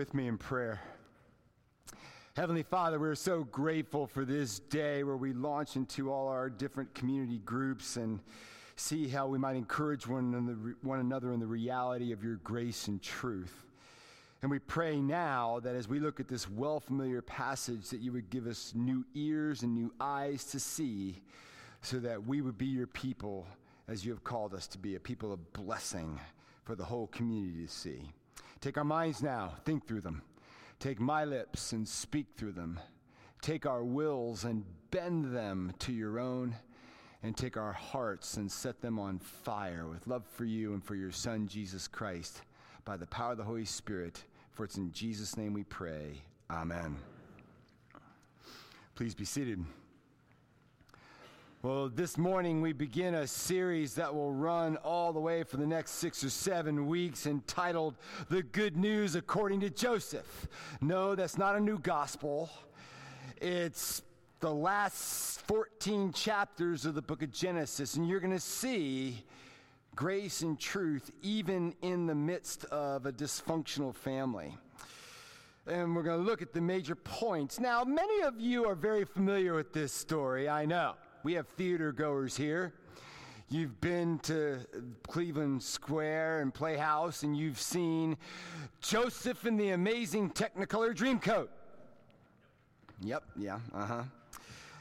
with me in prayer. Heavenly Father, we're so grateful for this day where we launch into all our different community groups and see how we might encourage one another, in the reality of your grace and truth. And we pray now that as we look at this well familiar passage, that you would give us new ears and new eyes to see so that we would be your people as you have called us to be, a people of blessing for the whole community to see. Take our minds now, think through them. Take my lips and speak through them. Take our wills and bend them to your own. And take our hearts and set them on fire with love for you and for your Son, Jesus Christ, by the power of the Holy Spirit. For it's in Jesus' name we pray. Amen. Please be seated. Well, this morning we begin a series that will run all the way for the next six or seven weeks entitled The Good News According to Joseph. No, that's not a new gospel. It's the last 14 chapters of the book of Genesis, and you're going to see grace and truth even in the midst of a dysfunctional family. And we're going to look at the major points. Now, many of you are very familiar with this story, I know. We have theater goers here. You've been to Cleveland Square and Playhouse, and you've seen Joseph in the amazing Technicolor Dreamcoat. Yep, yeah, uh-huh.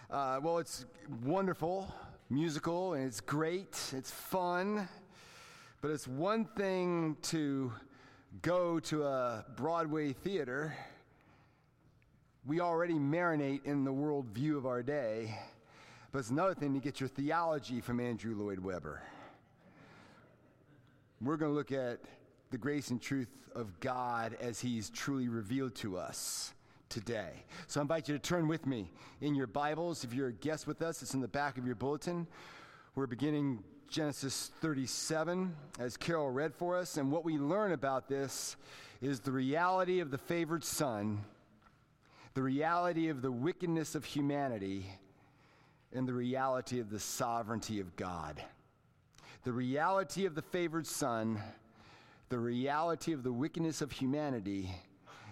Uh, well, it's wonderful, musical, and it's great, it's fun, but it's one thing to go to a Broadway theater. We already marinate in the worldview of our day. But it's another thing to get your theology from Andrew Lloyd Webber. We're going to look at the grace and truth of God as He's truly revealed to us today. So I invite you to turn with me in your Bibles. If you're a guest with us, it's in the back of your bulletin. We're beginning Genesis 37 as Carol read for us. And what we learn about this is the reality of the favored son, the reality of the wickedness of humanity in the reality of the sovereignty of God. The reality of the favored son, the reality of the wickedness of humanity,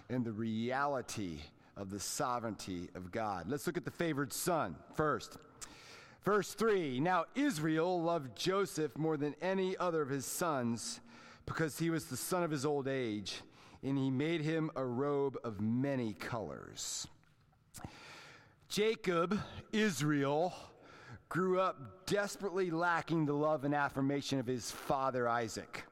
and the reality of the sovereignty of God. Let's look at the favored son first. Verse 3 Now Israel loved Joseph more than any other of his sons because he was the son of his old age, and he made him a robe of many colors. Jacob, Israel, grew up desperately lacking the love and affirmation of his father Isaac.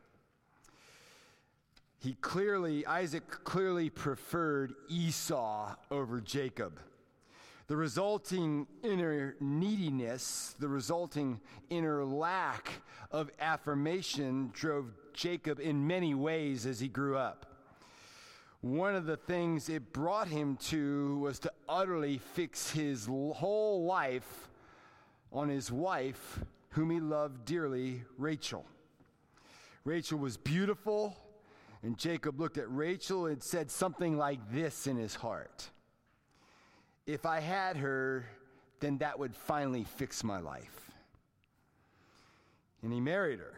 He clearly, Isaac clearly preferred Esau over Jacob. The resulting inner neediness, the resulting inner lack of affirmation drove Jacob in many ways as he grew up one of the things it brought him to was to utterly fix his whole life on his wife, whom he loved dearly, Rachel. Rachel was beautiful, and Jacob looked at Rachel and said something like this in his heart If I had her, then that would finally fix my life. And he married her.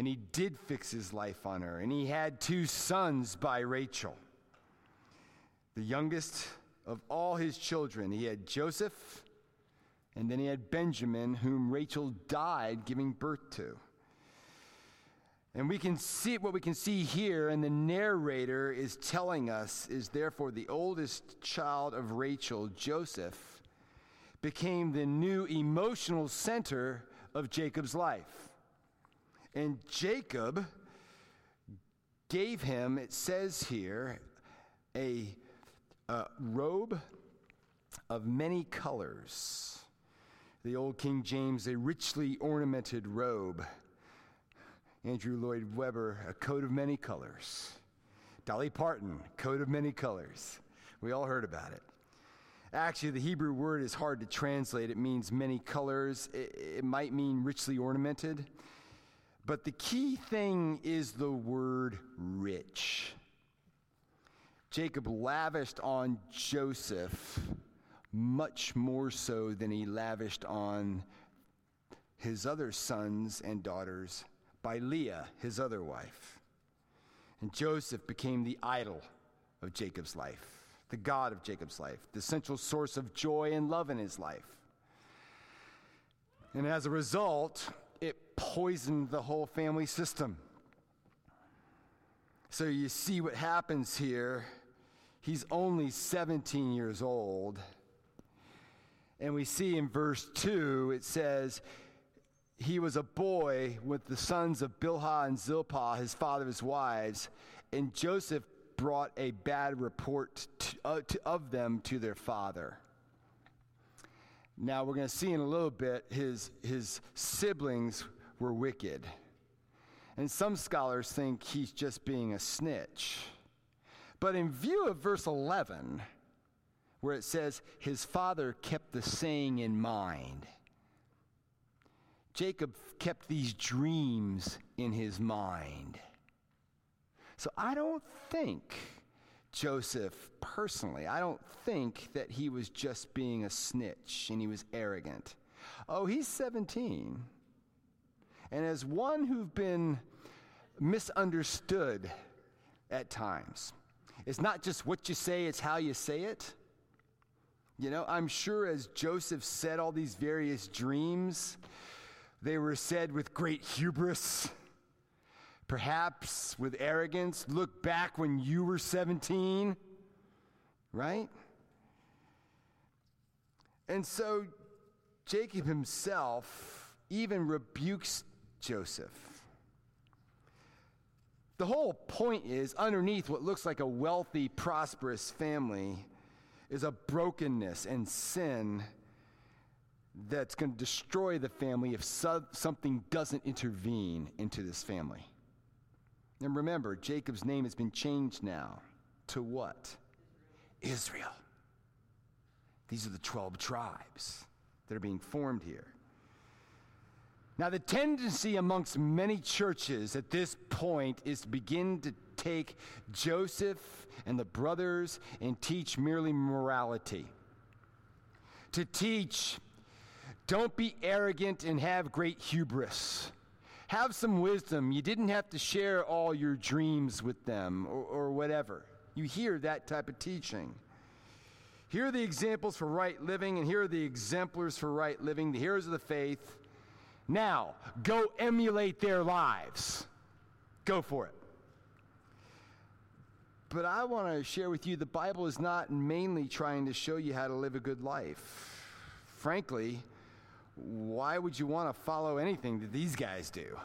And he did fix his life on her. And he had two sons by Rachel. The youngest of all his children, he had Joseph, and then he had Benjamin, whom Rachel died giving birth to. And we can see what we can see here, and the narrator is telling us is therefore the oldest child of Rachel, Joseph, became the new emotional center of Jacob's life. And Jacob gave him, it says here, a, a robe of many colors. The old King James, a richly ornamented robe. Andrew Lloyd Webber, a coat of many colors. Dolly Parton, coat of many colors. We all heard about it. Actually, the Hebrew word is hard to translate. It means many colors. It, it might mean richly ornamented. But the key thing is the word rich. Jacob lavished on Joseph much more so than he lavished on his other sons and daughters by Leah, his other wife. And Joseph became the idol of Jacob's life, the God of Jacob's life, the central source of joy and love in his life. And as a result, it poisoned the whole family system. So you see what happens here. He's only 17 years old. And we see in verse 2, it says, He was a boy with the sons of Bilhah and Zilpah, his father's wives, and Joseph brought a bad report to, uh, to, of them to their father. Now, we're going to see in a little bit his, his siblings were wicked. And some scholars think he's just being a snitch. But in view of verse 11, where it says, His father kept the saying in mind, Jacob kept these dreams in his mind. So I don't think Joseph personally, I don't think that he was just being a snitch and he was arrogant. Oh, he's 17. And as one who've been misunderstood at times, it's not just what you say, it's how you say it. You know, I'm sure as Joseph said all these various dreams, they were said with great hubris, perhaps with arrogance. Look back when you were 17, right? And so Jacob himself even rebukes Joseph. The whole point is underneath what looks like a wealthy, prosperous family is a brokenness and sin that's going to destroy the family if so- something doesn't intervene into this family. And remember, Jacob's name has been changed now to what? Israel. These are the 12 tribes that are being formed here. Now, the tendency amongst many churches at this point is to begin to take Joseph and the brothers and teach merely morality. To teach, don't be arrogant and have great hubris. Have some wisdom. You didn't have to share all your dreams with them or, or whatever. You hear that type of teaching. Here are the examples for right living, and here are the exemplars for right living, the heroes of the faith. Now, go emulate their lives. Go for it. But I want to share with you the Bible is not mainly trying to show you how to live a good life. Frankly, why would you want to follow anything that these guys do?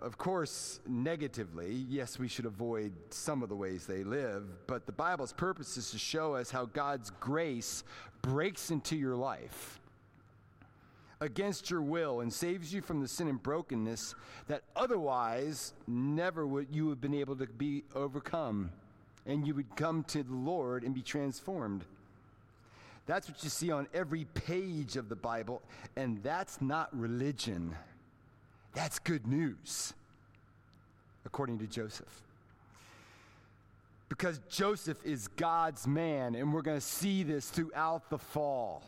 Of course, negatively, yes, we should avoid some of the ways they live, but the Bible's purpose is to show us how God's grace breaks into your life against your will and saves you from the sin and brokenness that otherwise never would you have been able to be overcome and you would come to the Lord and be transformed. That's what you see on every page of the Bible, and that's not religion. That's good news, according to Joseph. Because Joseph is God's man, and we're going to see this throughout the fall.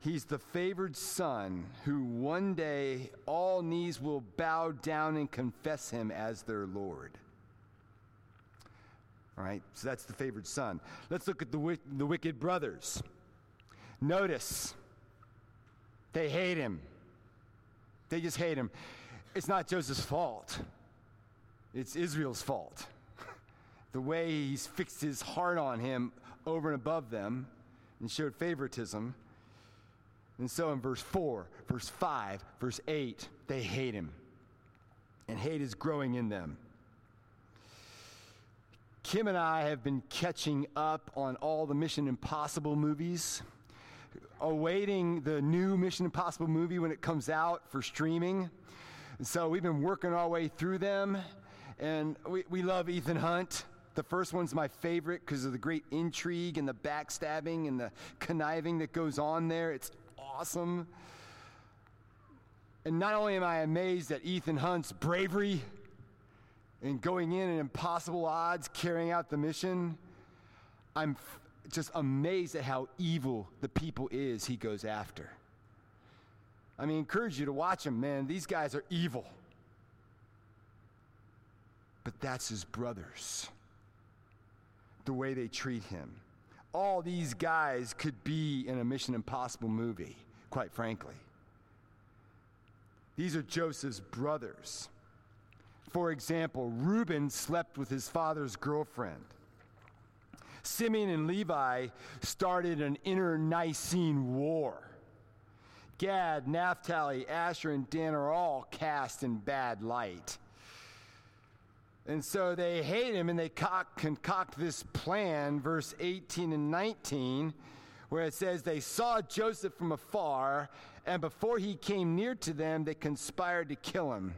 He's the favored son who one day all knees will bow down and confess him as their Lord. So that's the favored son. Let's look at the, the wicked brothers. Notice, they hate him. They just hate him. It's not Joseph's fault, it's Israel's fault. the way he's fixed his heart on him over and above them and showed favoritism and so in verse 4, verse 5, verse 8, they hate him. And hate is growing in them. Kim and I have been catching up on all the Mission Impossible movies, awaiting the new Mission Impossible movie when it comes out for streaming. So we've been working our way through them, and we, we love Ethan Hunt. The first one's my favorite because of the great intrigue and the backstabbing and the conniving that goes on there. It's awesome. And not only am I amazed at Ethan Hunt's bravery in going in at impossible odds, carrying out the mission, I'm f- just amazed at how evil the people is he goes after. I mean, encourage you to watch him, man. These guys are evil. but that's his brothers. The way they treat him. All these guys could be in a Mission Impossible movie, quite frankly. These are Joseph's brothers. For example, Reuben slept with his father's girlfriend. Simeon and Levi started an internecine war. Gad, Naphtali, Asher, and Dan are all cast in bad light. And so they hate him and they concoct this plan, verse 18 and 19, where it says, They saw Joseph from afar, and before he came near to them, they conspired to kill him.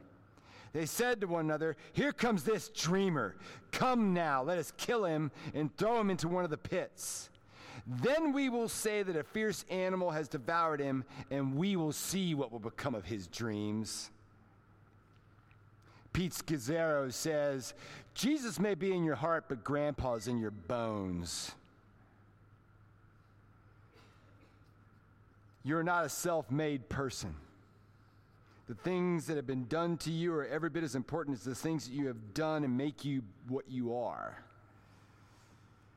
They said to one another, Here comes this dreamer. Come now, let us kill him and throw him into one of the pits. Then we will say that a fierce animal has devoured him, and we will see what will become of his dreams. Pete Scazzero says, Jesus may be in your heart, but grandpa's in your bones. You're not a self made person. The things that have been done to you are every bit as important as the things that you have done and make you what you are.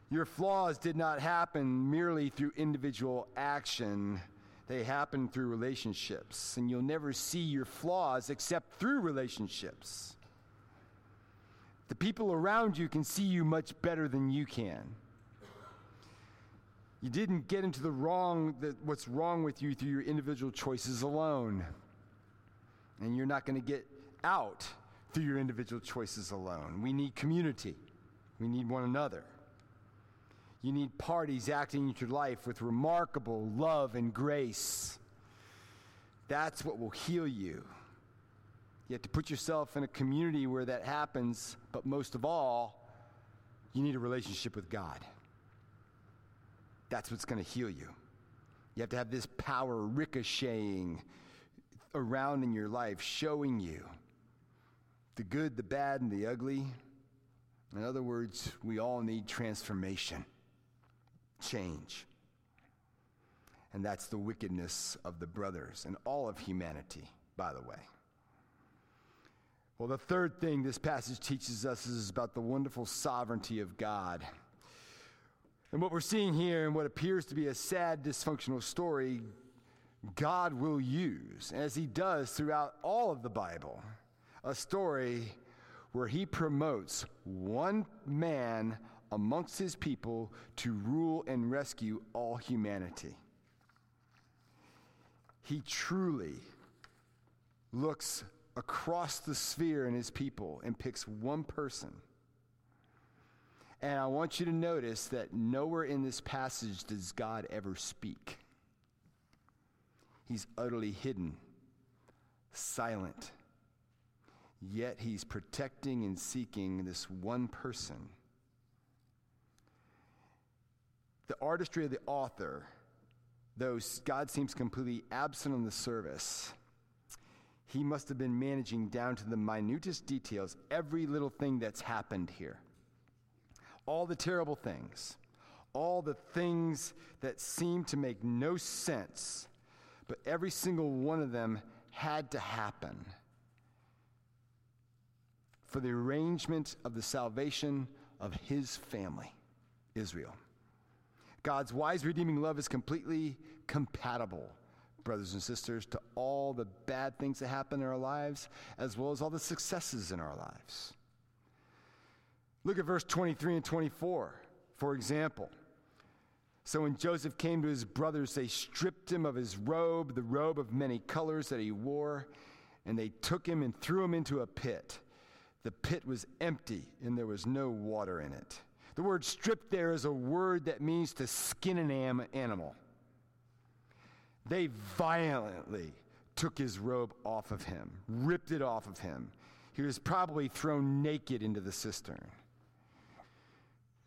Your flaws did not happen merely through individual action, they happen through relationships. And you'll never see your flaws except through relationships. The people around you can see you much better than you can. You didn't get into the wrong, the, what's wrong with you through your individual choices alone. And you're not going to get out through your individual choices alone. We need community, we need one another. You need parties acting into your life with remarkable love and grace. That's what will heal you. You have to put yourself in a community where that happens, but most of all, you need a relationship with God. That's what's going to heal you. You have to have this power ricocheting around in your life, showing you the good, the bad, and the ugly. In other words, we all need transformation, change. And that's the wickedness of the brothers and all of humanity, by the way. Well, the third thing this passage teaches us is about the wonderful sovereignty of God. And what we're seeing here in what appears to be a sad, dysfunctional story, God will use, as he does throughout all of the Bible, a story where he promotes one man amongst his people to rule and rescue all humanity. He truly looks across the sphere in his people and picks one person. And I want you to notice that nowhere in this passage does God ever speak. He's utterly hidden, silent. Yet he's protecting and seeking this one person. The artistry of the author, though God seems completely absent on the service, he must have been managing down to the minutest details every little thing that's happened here. All the terrible things, all the things that seem to make no sense, but every single one of them had to happen for the arrangement of the salvation of his family, Israel. God's wise redeeming love is completely compatible brothers and sisters, to all the bad things that happen in our lives, as well as all the successes in our lives. Look at verse 23 and 24, for example. So when Joseph came to his brothers, they stripped him of his robe, the robe of many colors that he wore, and they took him and threw him into a pit. The pit was empty, and there was no water in it. The word stripped there is a word that means to skin an animal. They violently took his robe off of him, ripped it off of him. He was probably thrown naked into the cistern.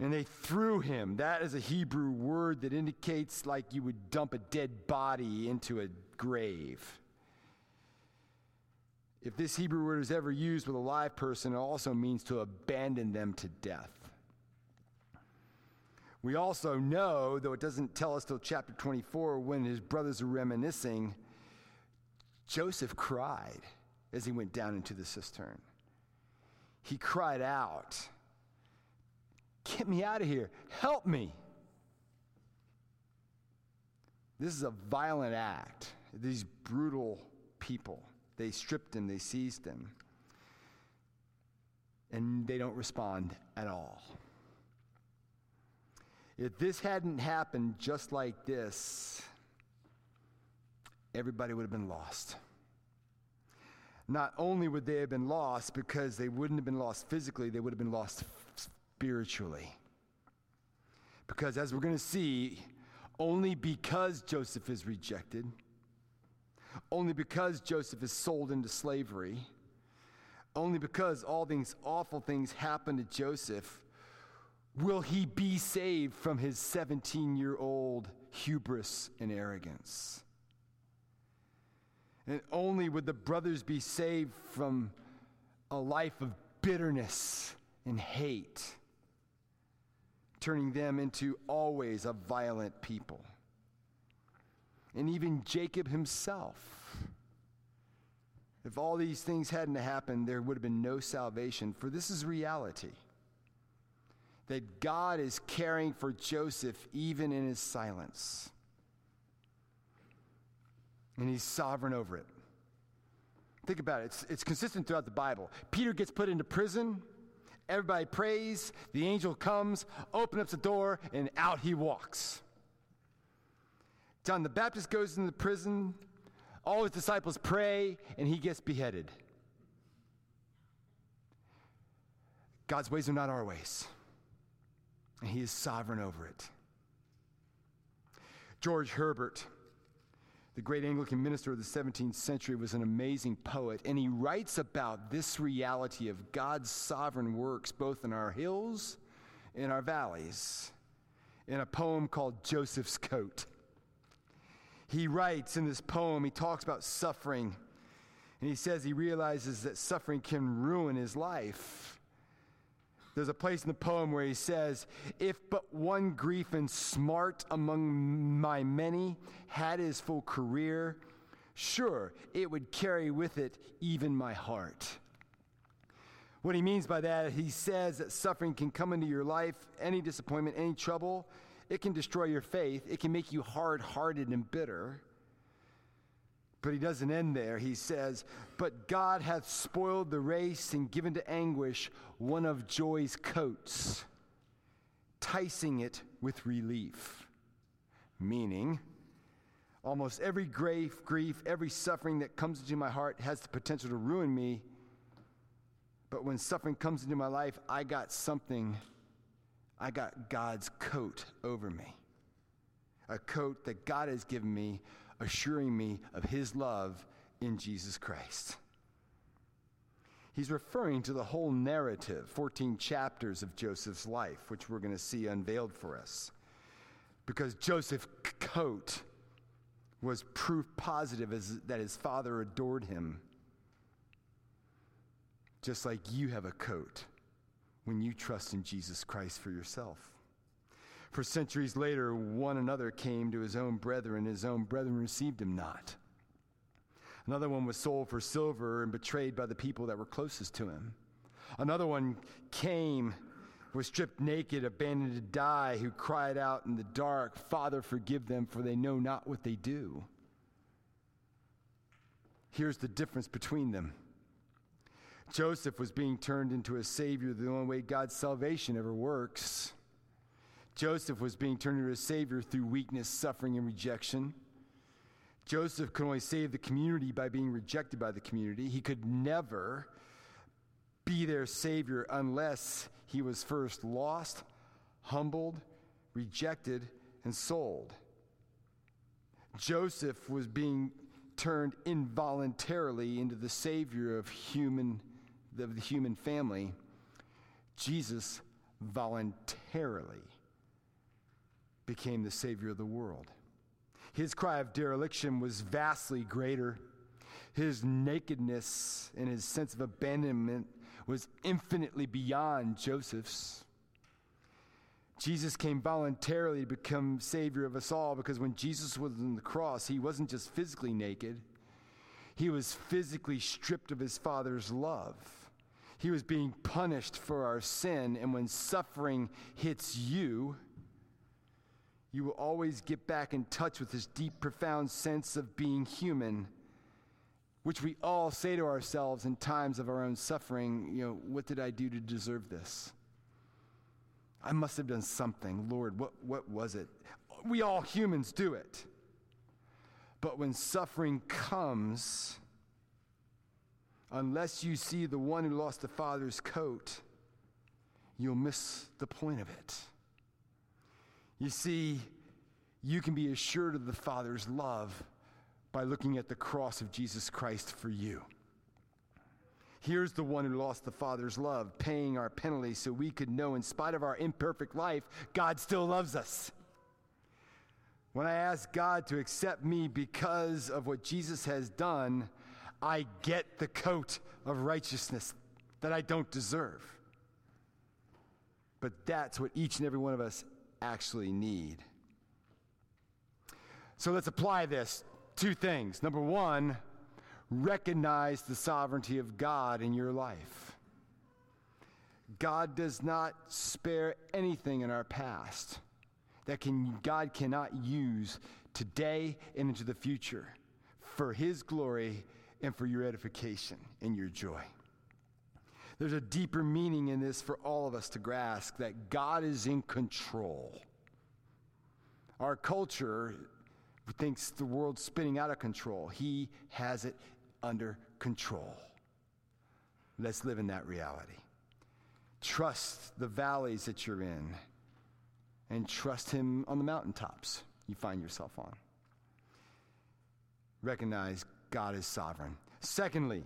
And they threw him. That is a Hebrew word that indicates like you would dump a dead body into a grave. If this Hebrew word is ever used with a live person, it also means to abandon them to death. We also know, though it doesn't tell us till chapter 24, when his brothers are reminiscing, Joseph cried as he went down into the cistern. he cried out, Get me out of here. Help me. This is a violent act. These brutal people. They stripped him, they seized him. And they don't respond at all. If this hadn't happened just like this, everybody would have been lost. Not only would they have been lost because they wouldn't have been lost physically, they would have been lost spiritually. Because as we're going to see, only because Joseph is rejected, only because Joseph is sold into slavery, only because all these awful things happen to Joseph, will he be saved from his 17 year old hubris and arrogance. And only would the brothers be saved from a life of bitterness and hate, turning them into always a violent people. And even Jacob himself. If all these things hadn't happened, there would have been no salvation, for this is reality that God is caring for Joseph even in his silence. And he's sovereign over it. Think about it, it's, it's consistent throughout the Bible. Peter gets put into prison, everybody prays, the angel comes, opens up the door, and out he walks. John the Baptist goes into the prison, all his disciples pray, and he gets beheaded. God's ways are not our ways and he is sovereign over it. George Herbert, the great Anglican minister of the 17th century, was an amazing poet, and he writes about this reality of God's sovereign works both in our hills and our valleys in a poem called Joseph's Coat. He writes in this poem, he talks about suffering, and he says he realizes that suffering can ruin his life. There's a place in the poem where he says, If but one grief and smart among my many had his full career, sure, it would carry with it even my heart. What he means by that, he says that suffering can come into your life, any disappointment, any trouble, it can destroy your faith, it can make you hard hearted and bitter. But he doesn't end there. He says, But God hath spoiled the race and given to anguish one of joy's coats, ticing it with relief. Meaning, almost every grief, grief, every suffering that comes into my heart has the potential to ruin me. But when suffering comes into my life, I got something, I got God's coat over me. A coat that God has given me assuring me of his love in Jesus Christ. He's referring to the whole narrative, 14 chapters of Joseph's life, which we're going to see unveiled for us. Because Joseph's coat was proof positive as, that his father adored him. Just like you have a coat when you trust in Jesus Christ for yourself. For centuries later, one another came to his own brethren, his own brethren received him not. Another one was sold for silver and betrayed by the people that were closest to him. Another one came, was stripped naked, abandoned to die, who cried out in the dark, Father, forgive them, for they know not what they do. Here's the difference between them. Joseph was being turned into a savior the only way God's salvation ever works. Joseph was being turned into a savior through weakness, suffering, and rejection. Joseph could only save the community by being rejected by the community. He could never be their savior unless he was first lost, humbled, rejected, and sold. Joseph was being turned involuntarily into the savior of human of the human family. Jesus voluntarily became the Savior of the world. His cry of dereliction was vastly greater. His nakedness and his sense of abandonment was infinitely beyond Joseph's. Jesus came voluntarily to become Savior of us all because when Jesus was on the cross, he wasn't just physically naked, he was physically stripped of his Father's love. He was being punished for our sin, and when suffering hits you, you will always get back in touch with this deep, profound sense of being human, which we all say to ourselves in times of our own suffering, you know, what did I do to deserve this? I must have done something. Lord, what, what was it? We all humans do it. But when suffering comes, unless you see the one who lost the father's coat, you'll miss the point of it. You see, you can be assured of the Father's love by looking at the cross of Jesus Christ for you. Here's the one who lost the Father's love, paying our penalty so we could know, in spite of our imperfect life, God still loves us. When I ask God to accept me because of what Jesus has done, I get the coat of righteousness that I don't deserve. But that's what each and every one of us actually need. So let's apply this. Two things. Number one, recognize the sovereignty of God in your life. God does not spare anything in our past that can, God cannot use today and into the future for His glory and for your edification and your joy. There's a deeper meaning in this for all of us to grasp that God is in control. Our culture thinks the world's spinning out of control. He has it under control. Let's live in that reality. Trust the valleys that you're in and trust Him on the mountaintops you find yourself on. Recognize God is sovereign. Secondly,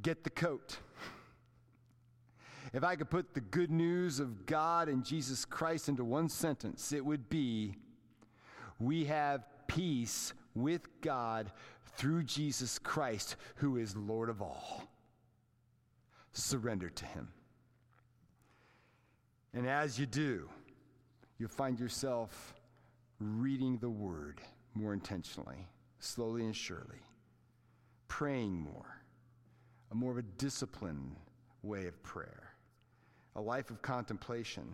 get the coat. If I could put the good news of God and Jesus Christ into one sentence, it would be we have peace with God through Jesus Christ, who is Lord of all. Surrender to Him. And as you do, you'll find yourself reading the Word more intentionally, slowly and surely, praying more, a more of a disciplined way of prayer a life of contemplation.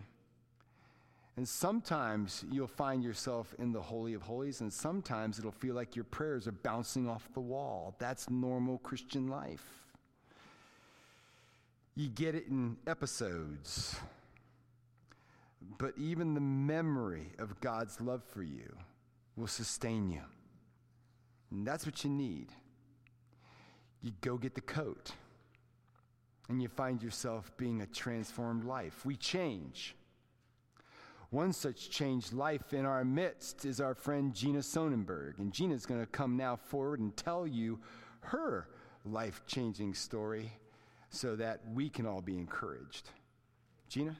And sometimes you'll find yourself in the Holy of Holies, and sometimes it'll feel like your prayers are bouncing off the wall. That's normal Christian life. You get it in episodes. But even the memory of God's love for you will sustain you. And that's what you need. You go get the coat and you find yourself being a transformed life. We change. One such changed life in our midst is our friend Gina Sonnenberg. And Gina's going to come now forward and tell you her life changing story so that we can all be encouraged. Gina?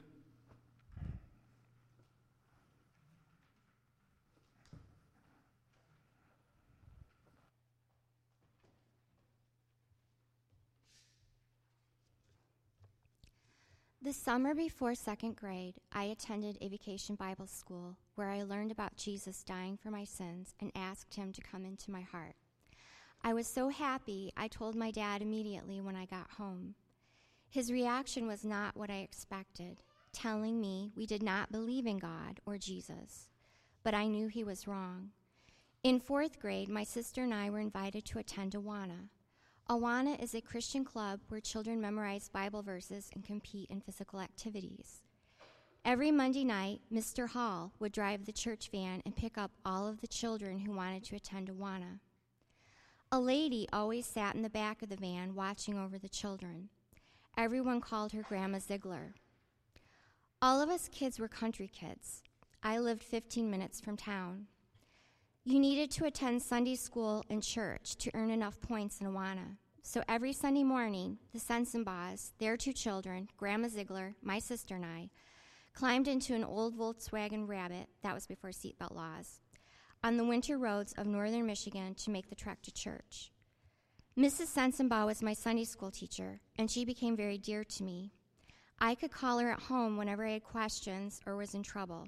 The summer before second grade, I attended a vacation Bible school where I learned about Jesus dying for my sins and asked him to come into my heart. I was so happy, I told my dad immediately when I got home. His reaction was not what I expected, telling me we did not believe in God or Jesus. But I knew he was wrong. In fourth grade, my sister and I were invited to attend Awana, Awana is a Christian club where children memorize Bible verses and compete in physical activities. Every Monday night, Mr. Hall would drive the church van and pick up all of the children who wanted to attend Awana. A lady always sat in the back of the van watching over the children. Everyone called her Grandma Ziegler. All of us kids were country kids. I lived 15 minutes from town. You needed to attend Sunday school and church to earn enough points in Awana. So every Sunday morning, the Sensenbaugh, their two children, Grandma Ziegler, my sister, and I, climbed into an old Volkswagen Rabbit, that was before seatbelt laws, on the winter roads of northern Michigan to make the trek to church. Mrs. Sensenbaugh was my Sunday school teacher, and she became very dear to me. I could call her at home whenever I had questions or was in trouble.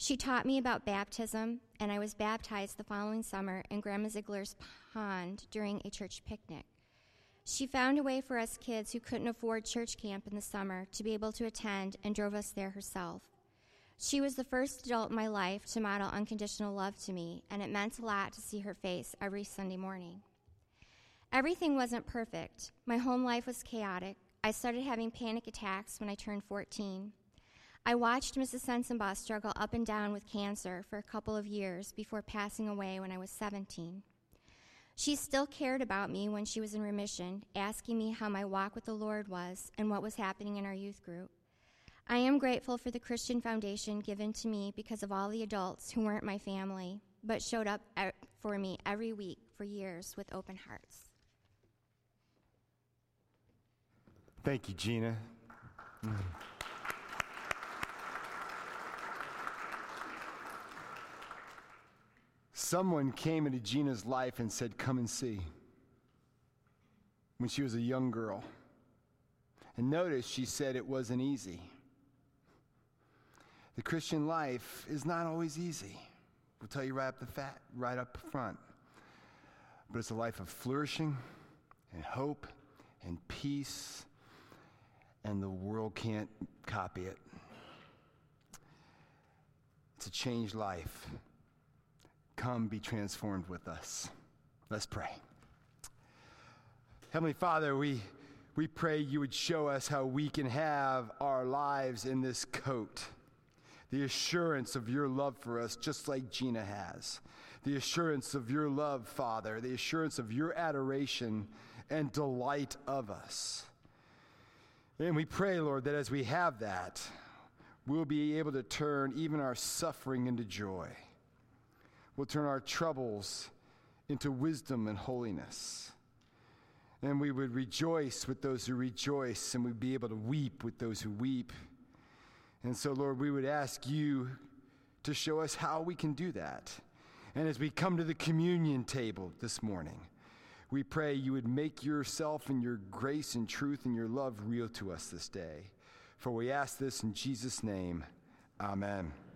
She taught me about baptism, and I was baptized the following summer in Grandma Ziegler's pond during a church picnic. She found a way for us kids who couldn't afford church camp in the summer to be able to attend and drove us there herself. She was the first adult in my life to model unconditional love to me, and it meant a lot to see her face every Sunday morning. Everything wasn't perfect. My home life was chaotic. I started having panic attacks when I turned 14. I watched Mrs. Sensenbaugh struggle up and down with cancer for a couple of years before passing away when I was 17. She still cared about me when she was in remission, asking me how my walk with the Lord was and what was happening in our youth group. I am grateful for the Christian foundation given to me because of all the adults who weren't my family, but showed up for me every week for years with open hearts. Thank you, Gina. Mm. Someone came into Gina's life and said, Come and see, when she was a young girl. And notice she said it wasn't easy. The Christian life is not always easy. We'll tell you right up the fat, right up front. But it's a life of flourishing and hope and peace, and the world can't copy it. It's a changed life. Come be transformed with us. Let's pray. Heavenly Father, we, we pray you would show us how we can have our lives in this coat. The assurance of your love for us, just like Gina has. The assurance of your love, Father. The assurance of your adoration and delight of us. And we pray, Lord, that as we have that, we'll be able to turn even our suffering into joy will turn our troubles into wisdom and holiness. And we would rejoice with those who rejoice, and we'd be able to weep with those who weep. And so, Lord, we would ask you to show us how we can do that. And as we come to the communion table this morning, we pray you would make yourself and your grace and truth and your love real to us this day. For we ask this in Jesus' name. Amen.